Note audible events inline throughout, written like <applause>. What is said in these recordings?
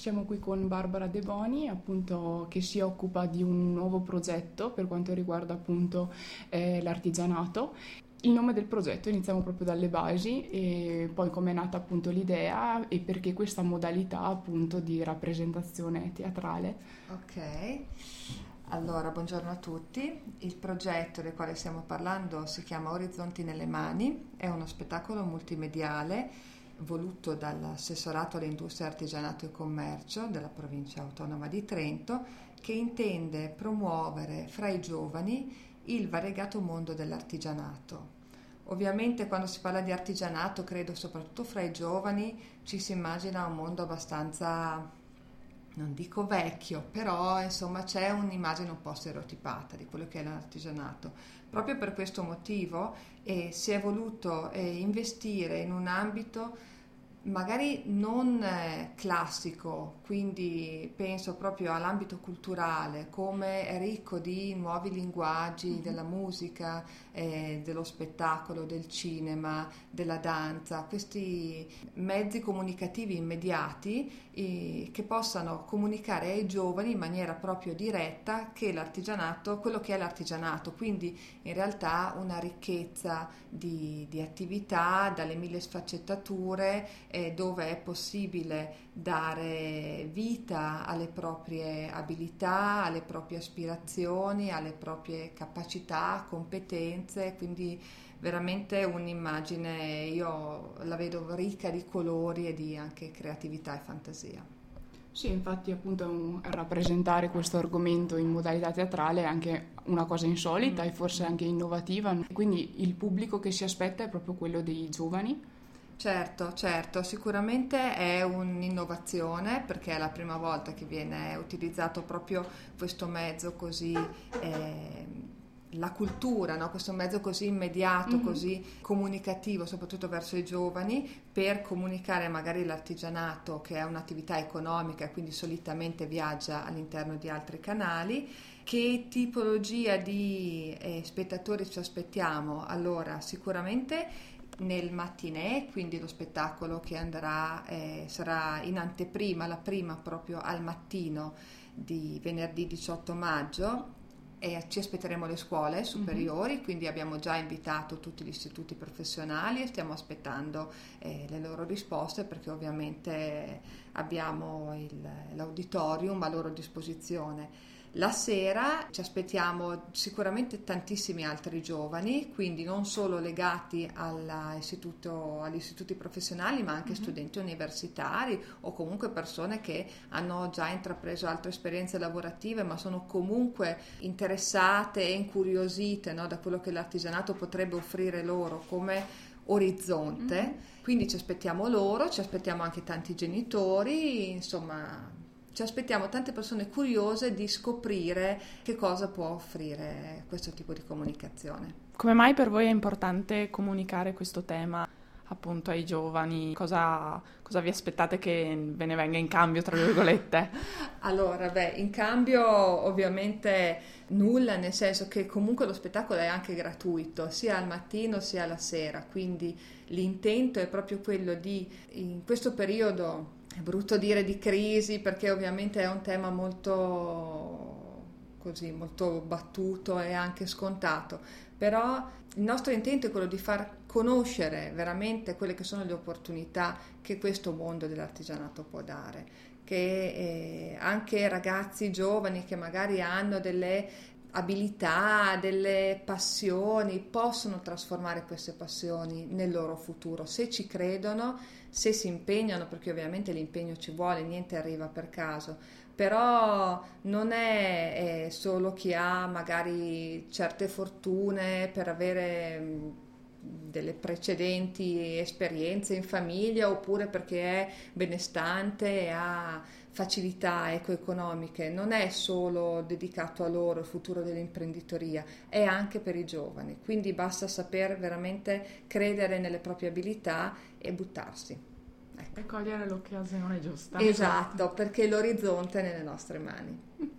siamo qui con Barbara De Boni, appunto, che si occupa di un nuovo progetto per quanto riguarda appunto eh, l'artigianato. Il nome del progetto, iniziamo proprio dalle basi e poi come è nata appunto l'idea e perché questa modalità appunto di rappresentazione teatrale. Ok, allora buongiorno a tutti. Il progetto del quale stiamo parlando si chiama Orizzonti nelle mani, è uno spettacolo multimediale voluto dall'assessorato all'industria, artigianato e commercio della provincia autonoma di Trento che intende promuovere fra i giovani il variegato mondo dell'artigianato. Ovviamente quando si parla di artigianato, credo soprattutto fra i giovani, ci si immagina un mondo abbastanza non dico vecchio, però insomma c'è un'immagine un po' stereotipata di quello che è l'artigianato. Proprio per questo motivo eh, si è voluto eh, investire in un ambito magari non eh, classico, quindi penso proprio all'ambito culturale, come è ricco di nuovi linguaggi mm-hmm. della musica, eh, dello spettacolo, del cinema, della danza, questi mezzi comunicativi immediati eh, che possano comunicare ai giovani in maniera proprio diretta che l'artigianato, quello che è l'artigianato, quindi in realtà una ricchezza di, di attività dalle mille sfaccettature eh, dove è possibile dare vita alle proprie abilità, alle proprie aspirazioni, alle proprie capacità, competenze, quindi veramente un'immagine, io la vedo ricca di colori e di anche creatività e fantasia. Sì, infatti appunto rappresentare questo argomento in modalità teatrale è anche una cosa insolita mm. e forse anche innovativa, quindi il pubblico che si aspetta è proprio quello dei giovani. Certo, certo, sicuramente è un'innovazione perché è la prima volta che viene utilizzato proprio questo mezzo così... Eh, la cultura, no? questo mezzo così immediato, mm-hmm. così comunicativo, soprattutto verso i giovani, per comunicare magari l'artigianato, che è un'attività economica e quindi solitamente viaggia all'interno di altri canali. Che tipologia di eh, spettatori ci aspettiamo? Allora, sicuramente nel mattinè, quindi lo spettacolo che andrà, eh, sarà in anteprima, la prima proprio al mattino di venerdì 18 maggio e ci aspetteremo le scuole superiori, mm-hmm. quindi abbiamo già invitato tutti gli istituti professionali e stiamo aspettando eh, le loro risposte perché ovviamente abbiamo il, l'auditorium a loro disposizione. La sera ci aspettiamo sicuramente tantissimi altri giovani, quindi non solo legati agli istituti professionali, ma anche mm-hmm. studenti universitari o comunque persone che hanno già intrapreso altre esperienze lavorative, ma sono comunque interessate e incuriosite no, da quello che l'artigianato potrebbe offrire loro come orizzonte. Mm-hmm. Quindi ci aspettiamo loro, ci aspettiamo anche tanti genitori, insomma ci aspettiamo tante persone curiose di scoprire che cosa può offrire questo tipo di comunicazione. Come mai per voi è importante comunicare questo tema appunto ai giovani? Cosa, cosa vi aspettate che ve ne venga in cambio, tra virgolette? <laughs> allora, beh, in cambio ovviamente nulla, nel senso che comunque lo spettacolo è anche gratuito, sia al mattino sia alla sera, quindi l'intento è proprio quello di, in questo periodo è brutto dire di crisi perché ovviamente è un tema molto così molto battuto e anche scontato, però il nostro intento è quello di far conoscere veramente quelle che sono le opportunità che questo mondo dell'artigianato può dare, che eh, anche ragazzi giovani che magari hanno delle abilità, delle passioni, possono trasformare queste passioni nel loro futuro. Se ci credono, se si impegnano, perché ovviamente l'impegno ci vuole, niente arriva per caso, però non è, è solo chi ha magari certe fortune per avere delle precedenti esperienze in famiglia oppure perché è benestante e ha facilità economiche, non è solo dedicato a loro il futuro dell'imprenditoria, è anche per i giovani, quindi basta saper veramente credere nelle proprie abilità e buttarsi. Ecco. E cogliere l'occasione giusta. Esatto, perché l'orizzonte è nelle nostre mani.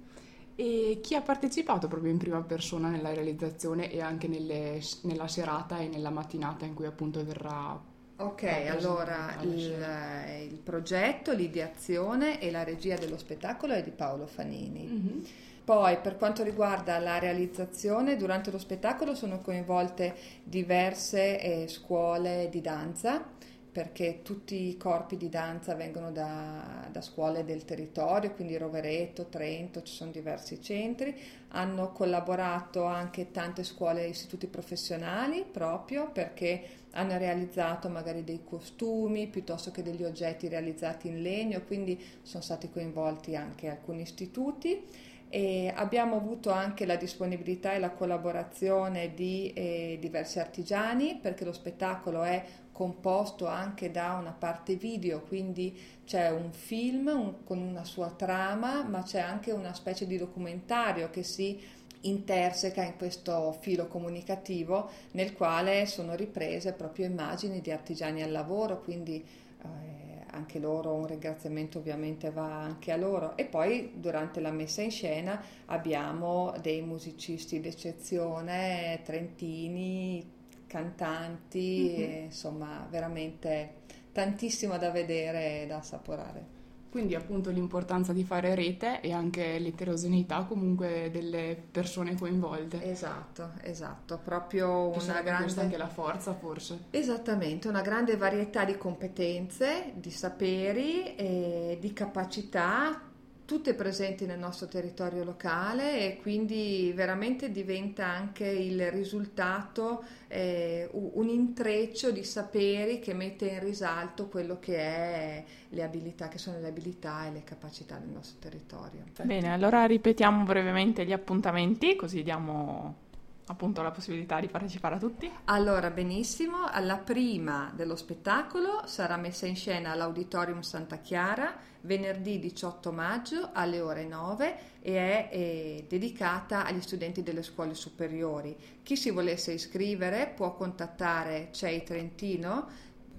E chi ha partecipato proprio in prima persona nella realizzazione e anche nelle, nella serata e nella mattinata in cui appunto verrà Ok, allora il, il, progetto, l'ideazione e la regia dello spettacolo è di Paolo Fanini. Mm-hmm. Poi per quanto riguarda la realizzazione, durante lo spettacolo sono coinvolte diverse eh, scuole di danza perché tutti i corpi di danza vengono da, da, scuole del territorio, quindi Rovereto, Trento, ci sono diversi centri, hanno collaborato anche tante scuole e istituti professionali proprio perché hanno realizzato magari dei costumi piuttosto che degli oggetti realizzati in legno, quindi sono stati coinvolti anche alcuni istituti. E abbiamo avuto anche la disponibilità e la collaborazione di eh, diversi artigiani perché lo spettacolo è composto anche da una parte video, quindi c'è un film un, con una sua trama, ma c'è anche una specie di documentario che si interseca in questo filo comunicativo nel quale sono riprese proprio immagini di artigiani al lavoro, quindi eh, anche loro un ringraziamento ovviamente va anche a loro e poi durante la messa in scena abbiamo dei musicisti d'eccezione trentini cantanti mm-hmm. e, insomma veramente tantissimo da vedere e da assaporare quindi appunto l'importanza di fare rete e anche l'eterogeneità comunque delle persone coinvolte. Esatto, esatto, proprio una grande... anche la forza forse. Esattamente, una grande varietà di competenze, di saperi e di capacità tutte presenti nel nostro territorio locale e quindi veramente diventa anche il risultato eh, un intreccio di saperi che mette in risalto quello che è le abilità, che sono le abilità e le capacità del nostro territorio. Bene, allora ripetiamo brevemente gli appuntamenti così diamo appunto la possibilità di partecipare a tutti? Allora, benissimo, alla prima dello spettacolo sarà messa in scena all'Auditorium Santa Chiara venerdì 18 maggio alle ore 9 e è, è dedicata agli studenti delle scuole superiori. Chi si volesse iscrivere può contattare CEI Trentino,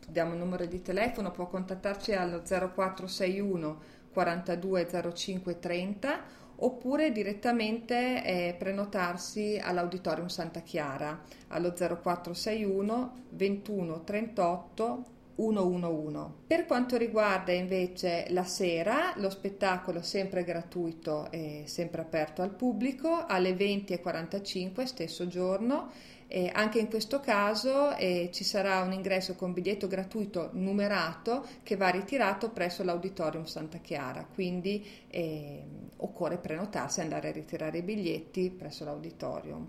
diamo il numero di telefono, può contattarci allo 0461 42 05 30 oppure direttamente eh, prenotarsi all'Auditorium Santa Chiara allo 0461 21 38 111. Per quanto riguarda invece la sera, lo spettacolo sempre gratuito e sempre aperto al pubblico alle 20.45 stesso giorno. E anche in questo caso eh, ci sarà un ingresso con biglietto gratuito numerato che va ritirato presso l'Auditorium Santa Chiara, quindi eh, occorre prenotarsi e andare a ritirare i biglietti presso l'Auditorium.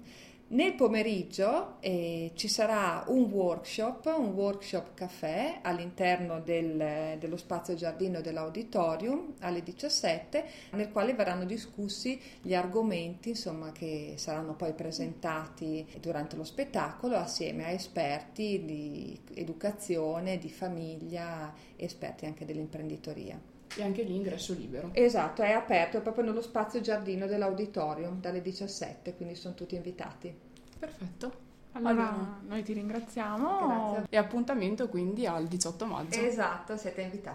Nel pomeriggio eh, ci sarà un workshop, un workshop caffè all'interno del, dello spazio giardino dell'auditorium alle 17, nel quale verranno discussi gli argomenti insomma, che saranno poi presentati durante lo spettacolo assieme a esperti di educazione, di famiglia, esperti anche dell'imprenditoria. E anche lì ingresso libero. Esatto, è aperto, è proprio nello spazio giardino dell'auditorium dalle 17, quindi sono tutti invitati. Perfetto. Allora, allora, noi ti ringraziamo. Grazie. E appuntamento quindi al 18 maggio. Esatto, siete invitati.